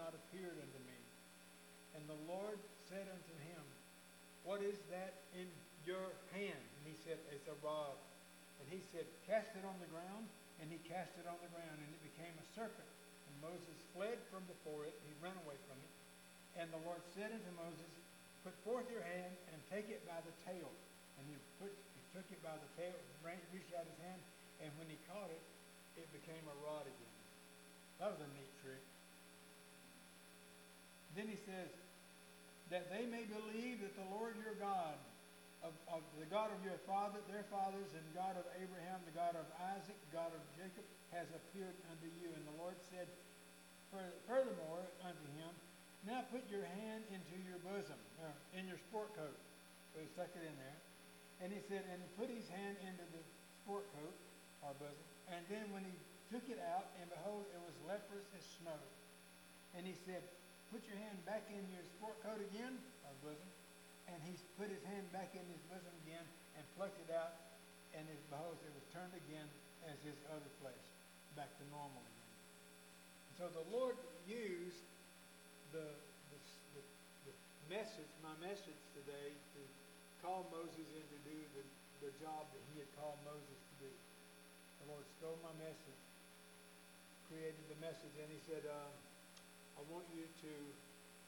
not appeared unto me. And the Lord said unto him, What is that in your hand? And he said, It's a rod. And he said, Cast it on the ground. And he cast it on the ground, and it became a serpent. And Moses fled from before it. He ran away from it. And the Lord said unto Moses, Put forth your hand and take it by the tail. And he, put, he took it by the tail, reached out his hand, and when he caught it, it became a rod again. That was a neat trick. Then he says, that they may believe that the Lord your God, of, of the God of your father, their fathers, and God of Abraham, the God of Isaac, God of Jacob, has appeared unto you. And the Lord said, furthermore unto him, now put your hand into your bosom, uh, in your sport coat. So he stuck it in there. And he said, and put his hand into the sport coat, our bosom. And then when he took it out, and behold, it was leprous as snow. And he said, put your hand back in your sport coat again, our bosom. And he put his hand back in his bosom again and plucked it out. And his, behold, it was turned again as his other flesh, back to normal again. And so the Lord used the, the, the, the message, my message today, to call Moses in to do the, the job that he had called Moses to do. The Lord stole my message, created the message, and he said, uh, I want you to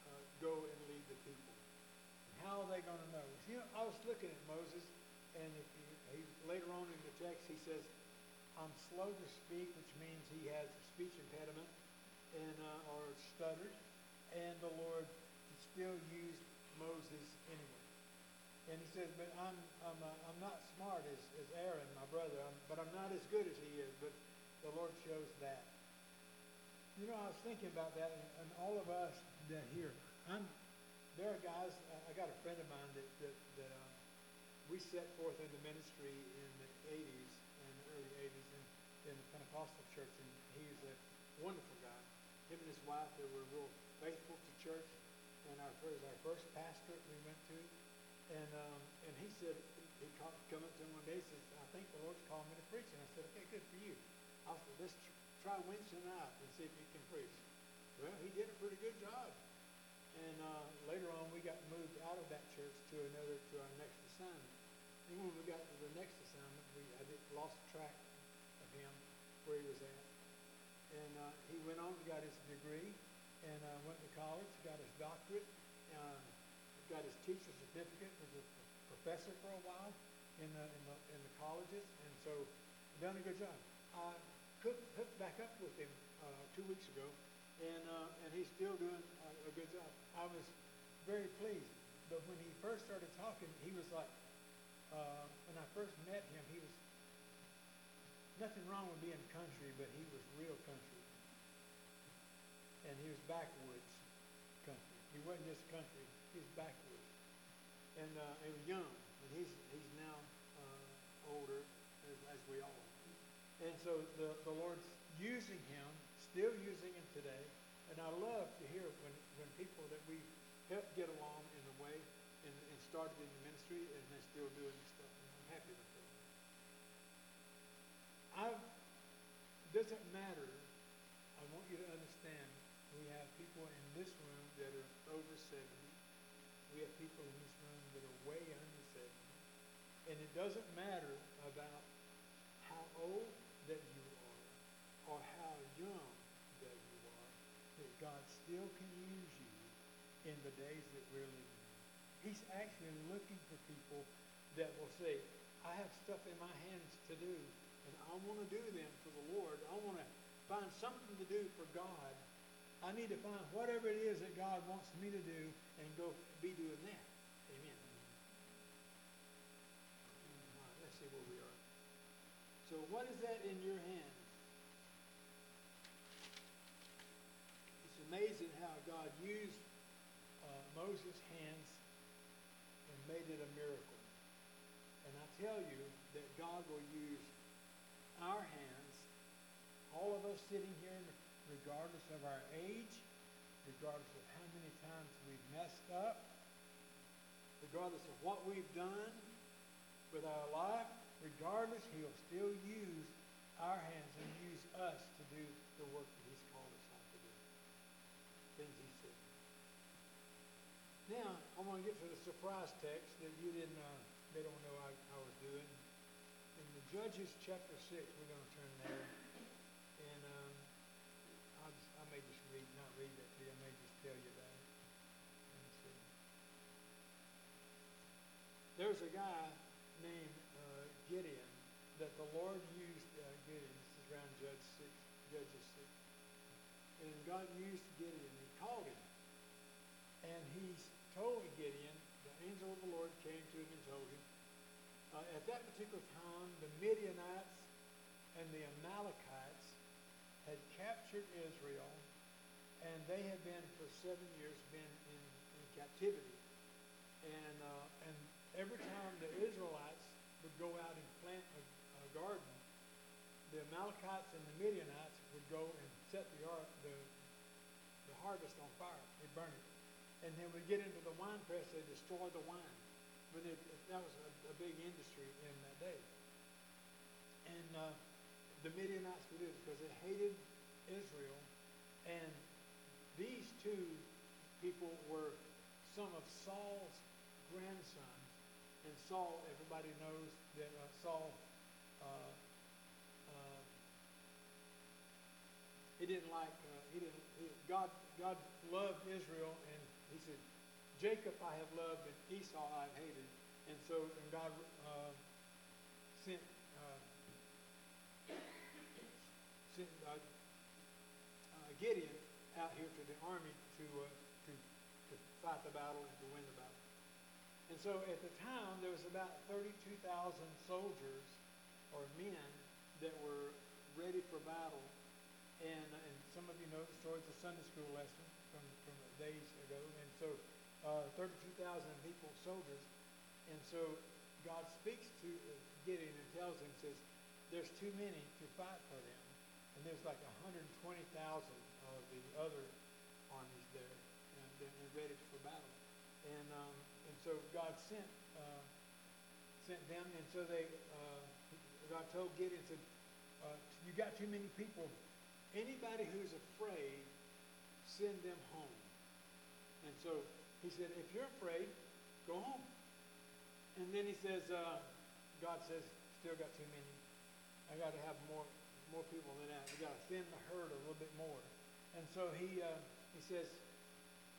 uh, go and lead the people. And how are they going to know? You know, I was looking at Moses, and if he, he, later on in the text, he says, I'm slow to speak, which means he has a speech impediment and uh, or stuttered, and the Lord still used Moses anyway. And he says, but I'm, I'm, uh, I'm not smart as, as Aaron, my brother, I'm, but I'm not as good as he is, but the Lord shows that. You know, I was thinking about that, and, and all of us that here, I'm, there are guys, I got a friend of mine that, that, that um, we set forth into ministry in the 80s, in the early 80s, in, in the Pentecostal church, and he's a wonderful guy. Him and his wife, they were real faithful to church, and our first, our first pastor we went to, and um, and he said, he called, come up to him one day, he says, I think the Lord's calling me to preach, and I said, okay, good for you. I said, let's try Wednesday night and see if you can preach. Well, he did a pretty good job. And uh, later on, we got moved out of that church to another, to our next assignment. And when we got to the next assignment, we I did, lost track of him, where he was at. And uh, he went on, got his degree, and uh, went to college, got his doctorate, uh, got his teacher certificate, was a professor for a while in the, in the, in the colleges, and so done a good job. Uh, hooked, hooked back up with him uh, two weeks ago, and uh, and he's still doing a, good job. I was very pleased, but when he first started talking, he was like, uh, when I first met him, he was nothing wrong with being country, but he was real country, and he was backwoods country. He wasn't just country; he was backwoods, and uh, he was young, and he's he's now uh, older, as, as we all. And so the, the Lord's using him, still using him today. And I love to hear when, when people that we helped get along in the way and, and started in the ministry and they're still doing stuff. And I'm happy with that. I, doesn't matter. I want you to understand we have people in this room that are over 70. We have people in this room that are way under 70. And it doesn't matter about how old that you are or how young that you are, that God still can use you in the days that we're living in. He's actually looking for people that will say, I have stuff in my hands to do, and I want to do them for the Lord. I want to find something to do for God. I need to find whatever it is that God wants me to do and go be doing that. Amen. Let's see where we are. So what is that in your hand? Amazing how God used uh, Moses' hands and made it a miracle. And I tell you that God will use our hands, all of us sitting here, regardless of our age, regardless of how many times we've messed up, regardless of what we've done with our life, regardless, he'll still use our hands and use us to do the work that he's called us all to do. Then Now, I'm going to get to the surprise text that you didn't, uh, they don't know I, I was doing. In the Judges chapter 6, we're going to turn there. And um, I'll just, I may just read, not read that to you, I may just tell you about it. Let me see. There's a guy named uh, Gideon that the Lord used, uh, Gideon, this is around Judge 6, Judges 6. And God used Gideon, he called him. And he told Gideon, the angel of the Lord came to him and told him, uh, at that particular time, the Midianites and the Amalekites had captured Israel, and they had been for seven years been in, in captivity. And, uh, and every time the Israelites would go out and plant a, a garden, the Amalekites and the Midianites would go and set the, the, the harvest on fire. They burn it. And then we get into the wine press, they destroy the wine. But it, it, that was a, a, big industry in that day. And uh, the Midianites would do it because they hated Israel. And these two people were some of Saul's grandsons. And Saul, everybody knows that uh, Saul, uh, uh he didn't like, uh, he didn't, he, God, God loved Israel and Jacob I have loved and Esau I have hated. And so and God uh, sent, uh, sent uh, uh, Gideon out here to the army to, uh, to, to fight the battle and to win the battle. And so at the time, there was about 32,000 soldiers or men that were ready for battle. And, and some of you know the story, it's a Sunday school lesson from, from days ago. And so uh, 32,000 people, soldiers. And so God speaks to Gideon and tells him, says, there's too many to fight for them. And there's like 120,000 of the other armies there and, they're ready for battle. And, um, and so God sent, uh, sent them. And so they, uh, God told Gideon, said, uh, you got too many people. Anybody who's afraid, send them home. And so he said, if you're afraid, go home. And then he says, uh, God says, still got too many. I got to have more more people than that. We got to thin the herd a little bit more. And so he uh, he says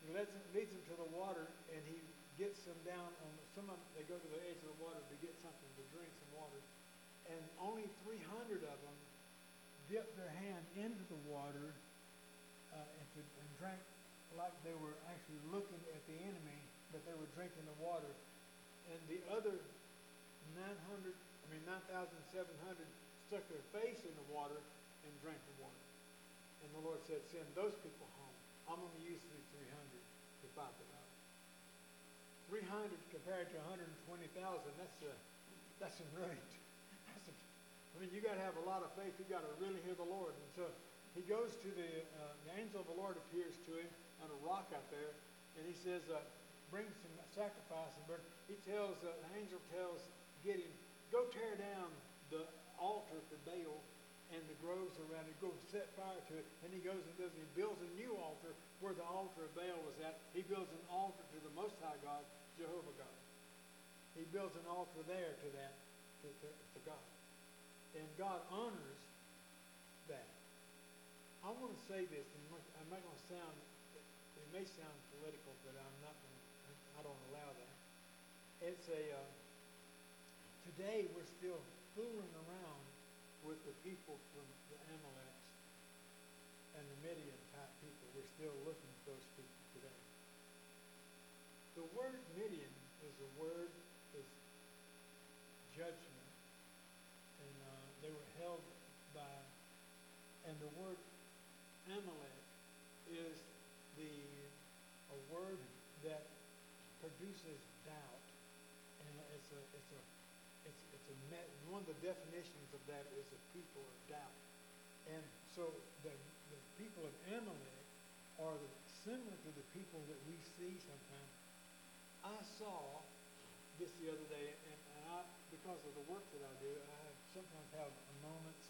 he leads them, leads them to the water, and he gets them down on some of them. They go to the edge of the water to get something to drink, some water, and only 300 of them dip their hand into the water uh, and, to, and drank like they were actually looking at the enemy, but they were drinking the water. And the other 900, I mean 9,700 stuck their face in the water and drank the water. And the Lord said, send those people home. I'm going to use these 300 to fight the battle. 300 compared to 120,000, that's a, that's a really, that's a, I mean, you got to have a lot of faith. You got to really hear the Lord. And so he goes to the, uh, the angel of the Lord appears to him on a rock out there, and he says, uh, bring some sacrifice and burn. He tells, uh, the angel tells Gideon, go tear down the altar to Baal and the groves around it. Go set fire to it. And he goes and does, he builds a new altar where the altar of Baal was at. He builds an altar to the Most High God, Jehovah God. He builds an altar there to that, to, to, to God. And God honors that. I want to say this, and I'm not going to sound may sound political, but I'm not. I don't allow that. It's a. Uh, today we're still fooling around with the people from the Amaleks and the Midian type people. We're still looking at those people today. The word Midian is a word is judgment, and uh, they were held by. And the word Amalek is the a word that produces doubt, and it's a it's a it's it's a met, one of the definitions of that is a people of doubt, and so the the people of Amalek are the, similar to the people that we see sometimes. I saw this the other day, and, and I because of the work that I do, I sometimes have moments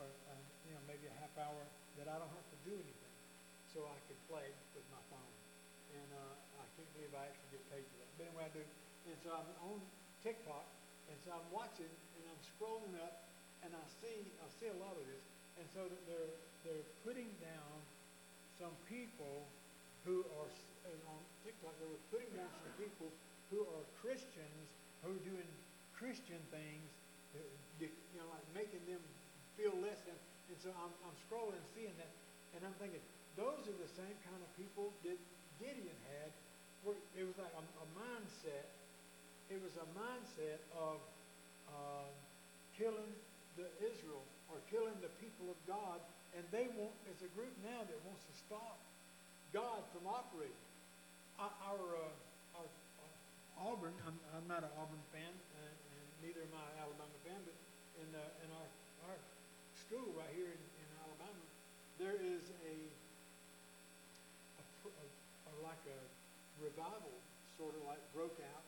or uh, you know maybe a half hour that I don't have to do anything so I could play with my phone. and uh, I can't believe I actually get paid for that. But anyway, I do. And so I'm on TikTok, and so I'm watching, and I'm scrolling up, and I see I see a lot of this, and so that they're they're putting down some people who are on TikTok. They were putting down some people who are Christians who are doing Christian things, uh, you know, like making them feel less than. And so I'm, I'm scrolling, seeing that, and I'm thinking, those are the same kind of people that Gideon had. It was like a, a mindset. It was a mindset of uh, killing the Israel or killing the people of God, and they want. There's a group now that wants to stop God from operating. Our, our, uh, our, our Auburn. I'm, I'm not an Auburn fan, and, and neither am I an Alabama fan, but in uh, in our our school right here in, in Alabama, there is a, a, a, a like a revival sort of like broke out,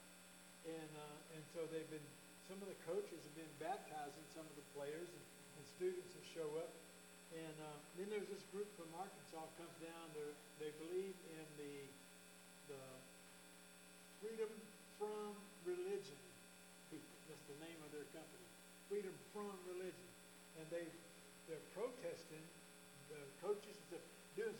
and uh, and so they've been some of the coaches have been baptizing some of the players and, and students that show up, and uh, then there's this group from Arkansas comes down. They they believe in the the freedom from religion. That's the name of their company. Freedom from religion, and they they're protesting the coaches doing.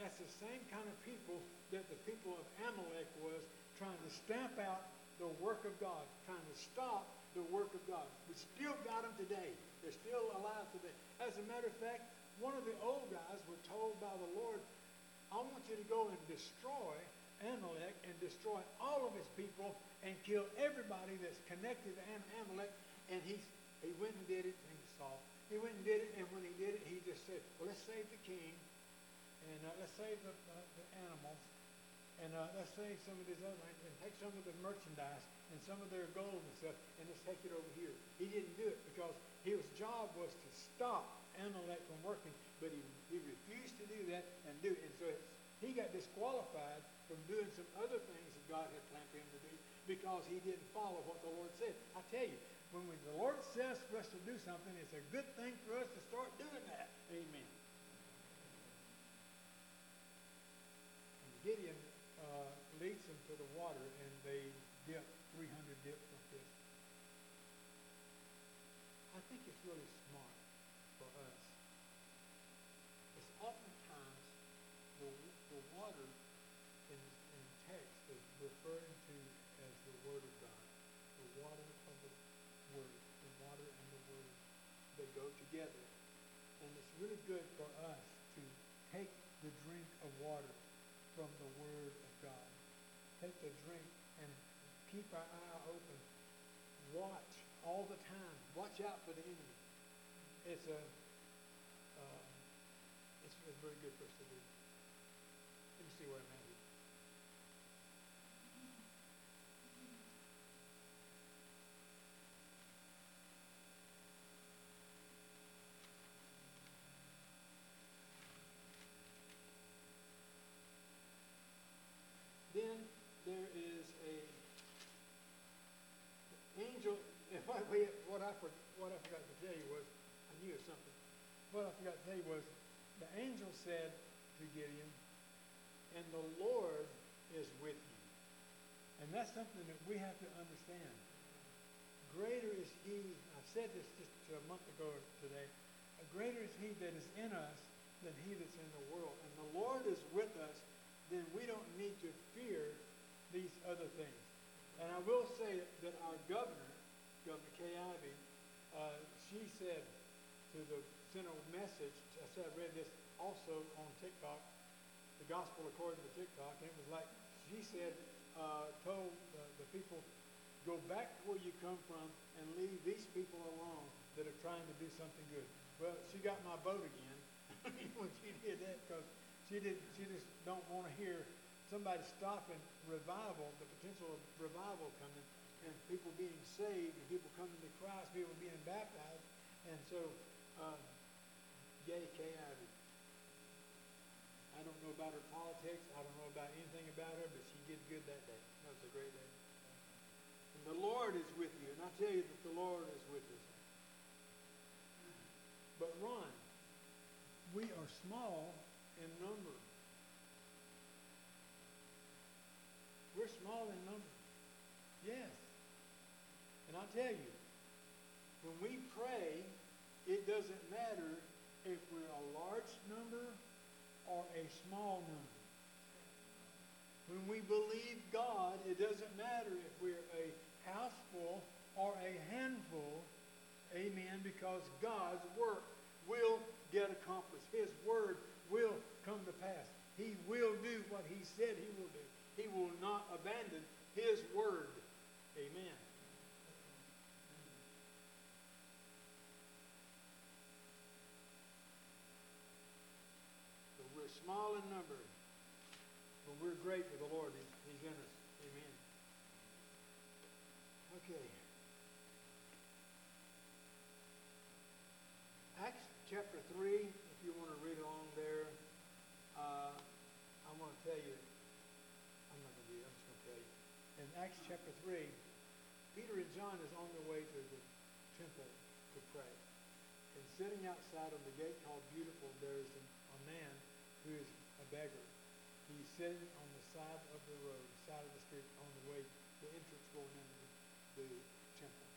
That's the same kind of people that the people of Amalek was trying to stamp out the work of God, trying to stop the work of God. We still got them today. They're still alive today. As a matter of fact, one of the old guys were told by the Lord, I want you to go and destroy Amalek and destroy all of his people and kill everybody that's connected to Amalek. And he, he went and did it, and Saul. He went and did it, and when he did it, he just said, well, let's save the king, and uh, let's save the, uh, the animals, and uh, let's save some of these other and take some of the merchandise and some of their gold and stuff, and let's take it over here. He didn't do it because his job was to stop Amalek from working, but he, he refused to do that and do it. And so he got disqualified from doing some other things that God had planned for him to do because he didn't follow what the Lord said. I tell you, when the Lord says for us to do something, it's a good thing for us to start doing that. Amen. And Gideon uh, leads them to the water, and they dip 300 dips like this. I think it's really smart for us. It's oftentimes the, the water in, in text is referring to as the Word of God, the water of the Word, the water and the Word, they go together. And it's really good for us to take the drink of water from the Word of. Take the drink and keep our eye open. Watch all the time. Watch out for the enemy. It's a uh, it's, it's very good for us to do. Let me see where I'm at here. Then there is a angel. If I, what I what I forgot to tell you was, I knew it was something. What I forgot to tell you was, the angel said to Gideon, "And the Lord is with you." And that's something that we have to understand. Greater is He. I said this just a month ago today. Greater is He that is in us than He that's in the world. And the Lord is with us then we don't need to fear these other things. And I will say that our governor, Governor Ivey, uh, she said to the sent a message. I said I read this also on TikTok, the gospel according to TikTok, and it was like she said, uh, told the, the people, go back to where you come from and leave these people alone that are trying to do something good. Well, she got my vote again when she did that because she did. She just don't want to hear somebody stopping revival, the potential of revival coming, and people being saved, and people coming to Christ, people being baptized, and so, uh, yay, Kay. I don't know about her politics. I don't know about anything about her, but she did good that day. That was a great day. And the Lord is with you, and I tell you that the Lord is with us. But Ron, we are small in number. Tell you, when we pray, it doesn't matter if we're a large number or a small number. When we believe God, it doesn't matter if we're a house full or a handful. Amen. Because God's work will get accomplished. His word will come to pass. He will do what he said he will do. He will not abandon his word. Amen. Small in number, but we're great for the Lord. He's, he's in us. Amen. Okay. Acts chapter 3, if you want to read along there, uh, I want to tell you, I'm not going to read I'm just going to tell you. In Acts chapter 3, Peter and John is on their way to the temple to pray. And sitting outside on the gate called Beautiful, there is a man who is a beggar. He's sitting on the side of the road, side of the street, on the way, the entrance going into the, temple.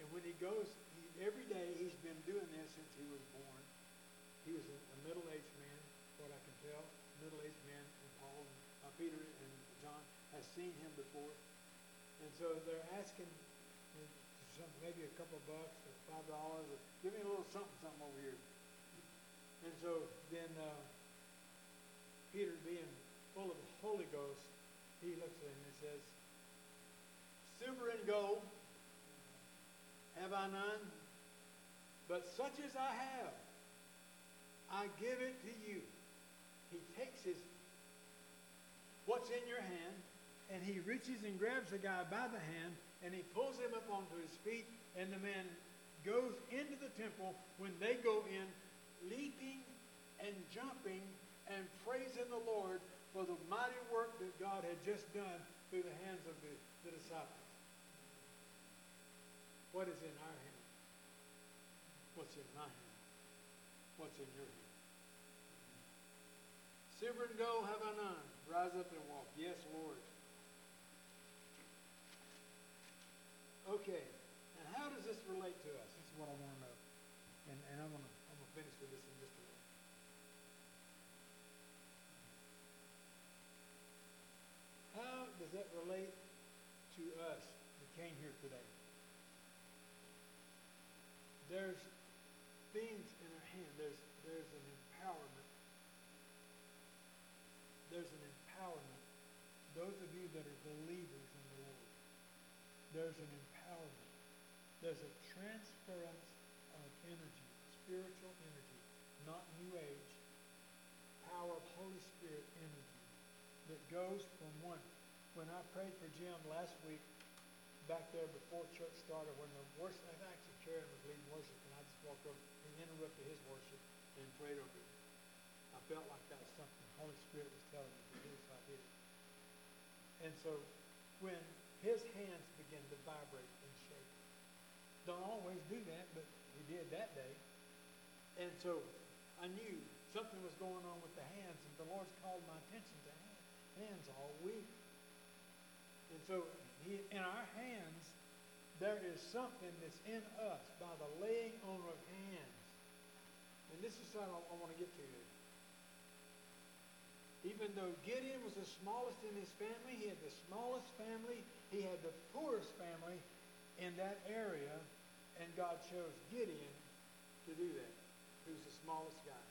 And when he goes, he, every day he's been doing this since he was born. He was a, a middle-aged man, what I can tell, middle-aged man, and Paul and uh, Peter and John has seen him before. And so they're asking you some, maybe a couple bucks or five dollars or give me a little something, something over here. And so then uh, Peter, being full of the Holy Ghost, he looks at him and says, Silver and gold have I none, but such as I have, I give it to you. He takes his what's in your hand, and he reaches and grabs the guy by the hand, and he pulls him up onto his feet, and the man goes into the temple when they go in, leaping and jumping and praising the Lord for the mighty work that God had just done through the hands of the, the disciples. What is in our hand? What's in my hand? What's in your hand? Silver and gold have I none. Rise up and walk. Yes, Lord. Okay. And how does this relate to us? This is what I want to know. And, and I'm going to I'm gonna finish with this in just a minute. How does that relate to us that came here today? There's things in our hand. There's, there's an empowerment. There's an empowerment. Those of you that are believers in the Lord, there's an empowerment. There's a transference of energy, spiritual energy, not New Age, power of Holy Spirit energy that goes from one. When I prayed for Jim last week, back there before church started, when the worship, I actually Karen was leading worship, and I just walked over and interrupted his worship and prayed over him. I felt like that was something the Holy Spirit was telling me to do, so I did. And so when his hands began to vibrate and shake, don't always do that, but he did that day. And so I knew something was going on with the hands, and the Lord's called my attention to hands all week. So he, in our hands, there is something that's in us by the laying on of hands. And this is what I, I want to get to here. Even though Gideon was the smallest in his family, he had the smallest family, he had the poorest family in that area, and God chose Gideon to do that, who's the smallest guy.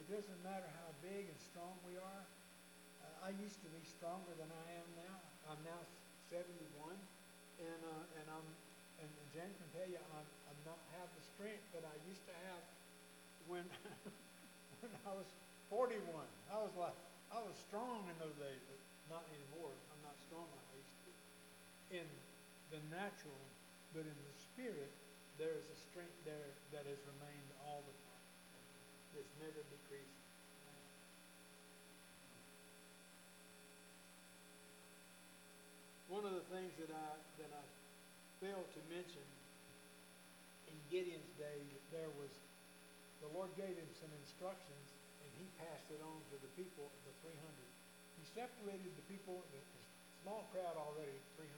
It doesn't matter how big and strong we are. Uh, I used to be stronger than I am now. I'm now 71, and uh, and I'm and, Jan can tell you I'm I'm not have the strength that I used to have when when I was 41. I was like I was strong in those days, but not anymore. I'm not strong like I used to be. In the natural, but in the spirit, there is a strength there that has remained all the time. It's never decreased. One of the things that I that I failed to mention in Gideon's day, there was the Lord gave him some instructions, and he passed it on to the people, of the 300. He separated the people, the, small crowd already, 300,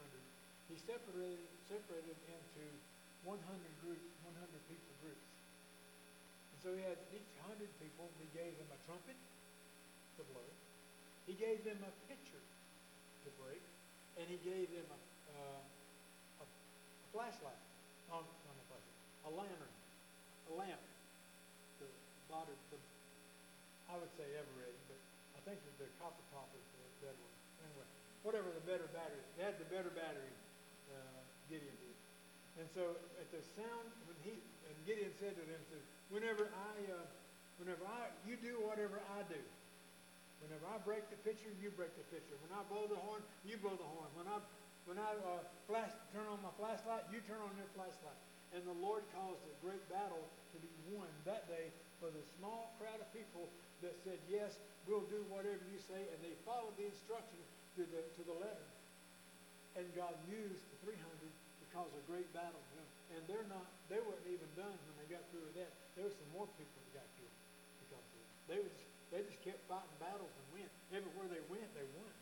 he separated, separated into 100 groups, 100 people groups. And so he had each 100 people, he gave them a trumpet to blow. He gave them a pitcher to break. And he gave them a, uh, a, a flashlight. Oh, not a flashlight. A lantern. A lamp. The body, the, I would say ever-ready, but I think the copper top is the better one. Anyway, whatever the better battery. They had the better battery, uh, Gideon did. And so at the sound, when he, and Gideon said to them, whenever I, uh, whenever I, you do whatever I do. Whenever I break the pitcher, you break the pitcher. When I blow the horn, you blow the horn. When I, when I uh, flash, turn on my flashlight, you turn on your flashlight. And the Lord caused a great battle to be won that day for the small crowd of people that said, yes, we'll do whatever you say. And they followed the instruction to the, to the letter. And God used the 300 to cause a great battle. And they're not, they weren't even done when they got through with that. There were some more people that got killed because. They was they just kept fighting battles and went. Everywhere they went, they won.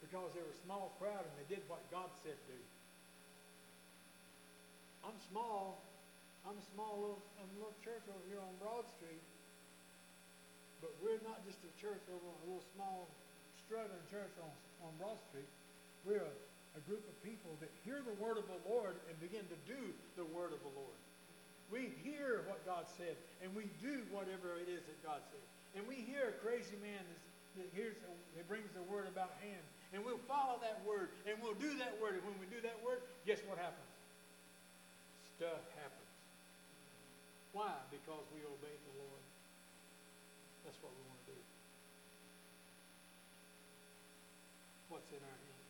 Because they were a small crowd and they did what God said to do. I'm small. I'm a small little, I'm a little church over here on Broad Street. But we're not just a church over a little small, struggling church on, on Broad Street. We're a, a group of people that hear the word of the Lord and begin to do the word of the Lord. We hear what God said, and we do whatever it is that God said. And we hear a crazy man that hears, that brings the word about hand, and we'll follow that word, and we'll do that word. And when we do that word, guess what happens? Stuff happens. Why? Because we obey the Lord. That's what we want to do. What's in our hand?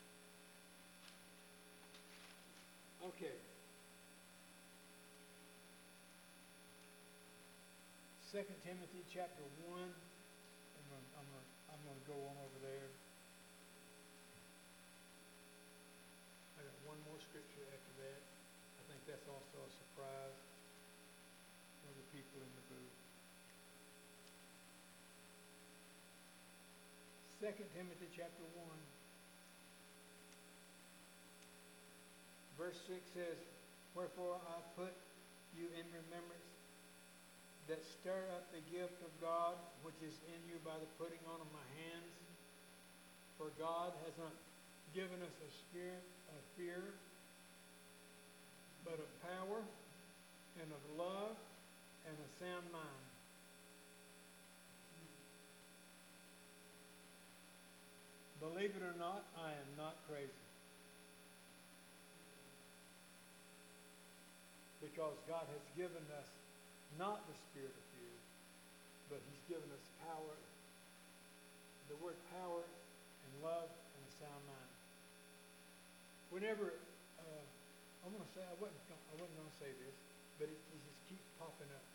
Okay. 2 Timothy chapter 1. I'm going I'm gonna, I'm gonna go on over there. I got one more scripture after that. I think that's also a surprise for the people in the booth. 2 Timothy chapter 1. Verse 6 says, Wherefore I put you in remembrance that stir up the gift of God which is in you by the putting on of my hands. For God has not given us a spirit of fear, but of power and of love and a sound mind. Believe it or not, I am not crazy. Because God has given us not the spirit of fear, but he's given us power, the word power and love and a sound mind. Whenever, uh, I'm going to say, I wasn't, I wasn't going to say this, but it, it just keeps popping up.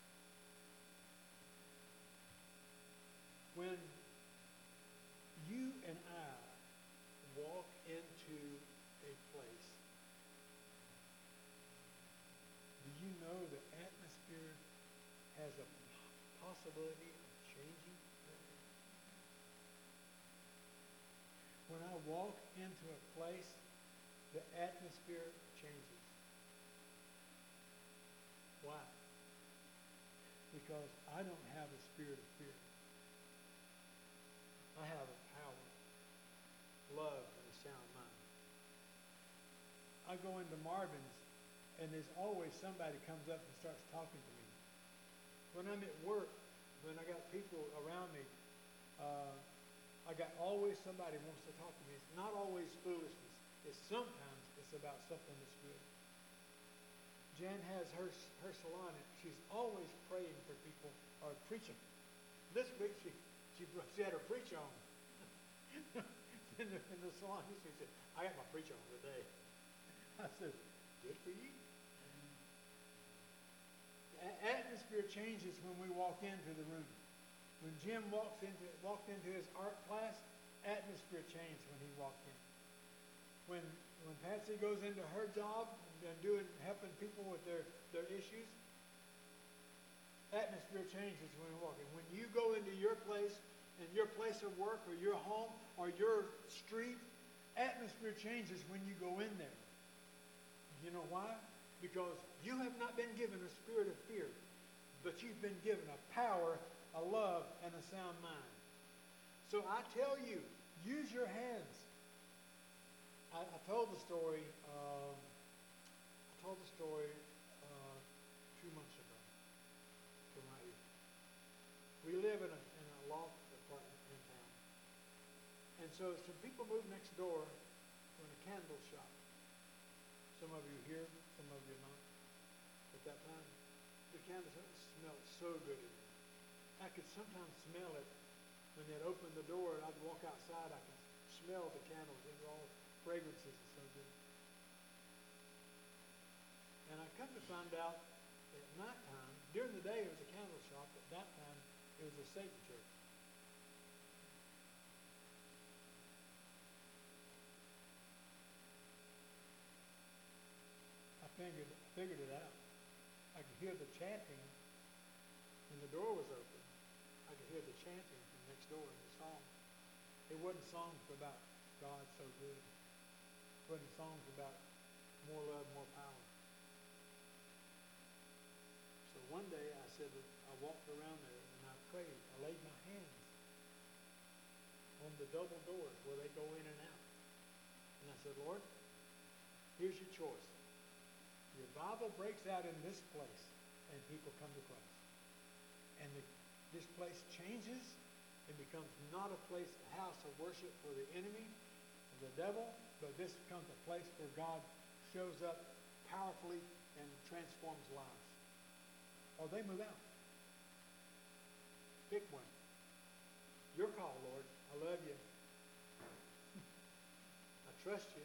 When you and I walk into a place, do you know the atmosphere has a possibility of changing. When I walk into a place, the atmosphere changes. Why? Because I don't have a spirit of fear. I have a power, love, and a sound mind. I go into Marvin's, and there's always somebody comes up and starts talking to me when I'm at work, when I got people around me, uh, I got always somebody wants to talk to me. It's not always foolishness. It's sometimes it's about something that's good. Jan has her her salon. And she's always praying for people or preaching. This week she she, she had her preach on in, the, in the salon. She said, "I got my preach on today." I said, "Good for you." Atmosphere changes when we walk into the room. When Jim walks into, walked into his art class, atmosphere changed when he walked in. When, when Patsy goes into her job and doing, helping people with their, their issues, atmosphere changes when we walk in. When you go into your place, and your place of work or your home or your street, atmosphere changes when you go in there. You know why? Because you have not been given a spirit of fear, but you've been given a power, a love, and a sound mind. So I tell you, use your hands. I, I told the story. Um, I told the story uh, two months ago to my. We live in a, in a loft apartment in town, and so some people moved next door to a candle shop. Some of you here, some of you not. At that time, the candle shop smelled so good. I could sometimes smell it when they'd open the door and I'd walk outside. I could smell the candles. They were all fragrances and so good. And I come to find out at night time, during the day it was a candle shop, at night time it was a Satan church. Figured, figured it out. I could hear the chanting when the door was open. I could hear the chanting from next door in the song. It wasn't songs about God so good. It wasn't songs about more love, more power. So one day I said, I walked around there and I prayed. I laid my hands on the double doors where they go in and out. And I said, Lord, here's your choice. Revival breaks out in this place and people come to Christ. And the, this place changes. It becomes not a place, a house of worship for the enemy, the devil, but this becomes a place where God shows up powerfully and transforms lives. Or they move out. Pick one. Your call, Lord. I love you. I trust you.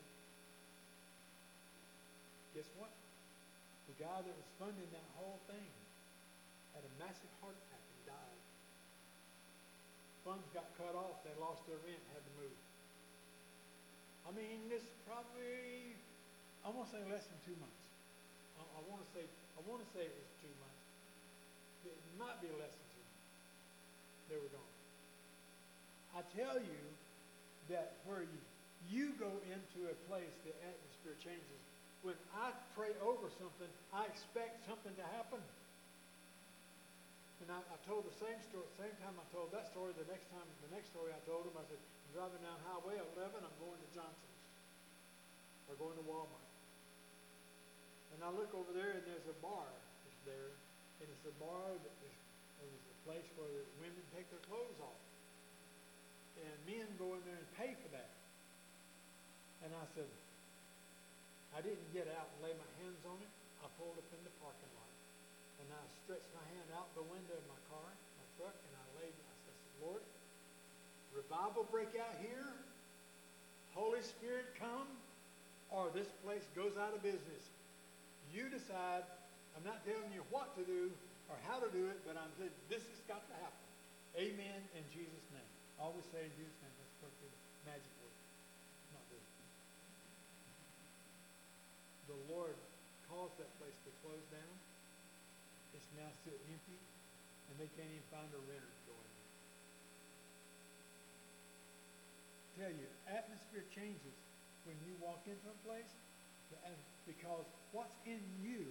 Guess what? Guy that was funding that whole thing had a massive heart attack and died. Funds got cut off. They lost their rent, had to move. I mean, this probably, I want to say less than two months. I, I want to say, I want to say it was two months. It might be less than two months. They were gone. I tell you that where you, you go into a place, the atmosphere changes. Over something, I expect something to happen. And I, I told the same story, same time I told that story, the next time, the next story I told him, I said, I'm driving down Highway 11, I'm going to Johnson's. Or going to Walmart. And I look over there and there's a bar that's there. And it's a bar that is, a place where the women take their clothes off. And men go in there and pay for that. And I said, I didn't get out and lay my hands on it. I pulled up in the parking lot. And I stretched my hand out the window of my car, my truck, and I laid, I said, Lord, revival break out here, Holy Spirit come, or this place goes out of business. You decide. I'm not telling you what to do or how to do it, but I'm saying this has got to happen. Amen in Jesus' name. Always say in Jesus' name. To be the magic word. Not this. The Lord caused that place to close down. It's now still empty, and they can't even find a renter to go in there. Tell you, atmosphere changes when you walk into a place, uh, because what's in you,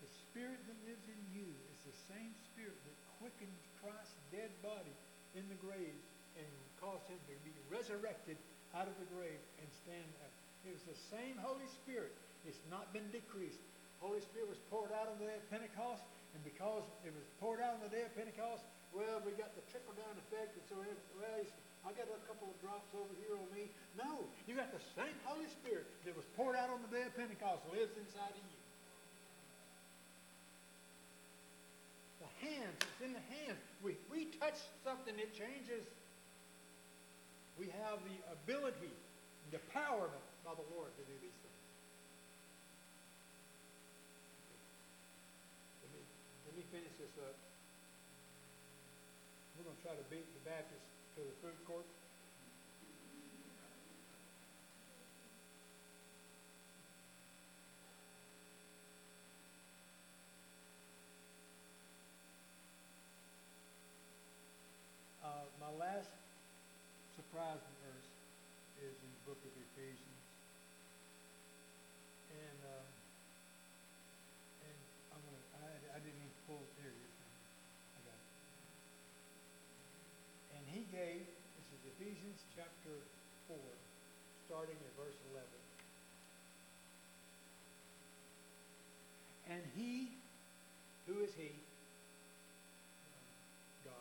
the spirit that lives in you, is the same spirit that quickened Christ's dead body in the grave and caused him to be resurrected out of the grave and stand up. It was the same Holy Spirit. It's not been decreased. Holy Spirit was poured out on the day of Pentecost, and because it was poured out on the day of Pentecost, well, we got the trickle down effect, and so well, I got a couple of drops over here on me. No, you got the same Holy Spirit that was poured out on the day of Pentecost lives inside of you. The hands, it's in the hands. We, we touch something, it changes. We have the ability, the power by the Lord to do these things. finish this up. We're going to try to beat the Baptists to the food court. Uh, my last surprising verse is in the book of Ephesians. And uh, Ephesians chapter 4, starting at verse 11. And he, who is he?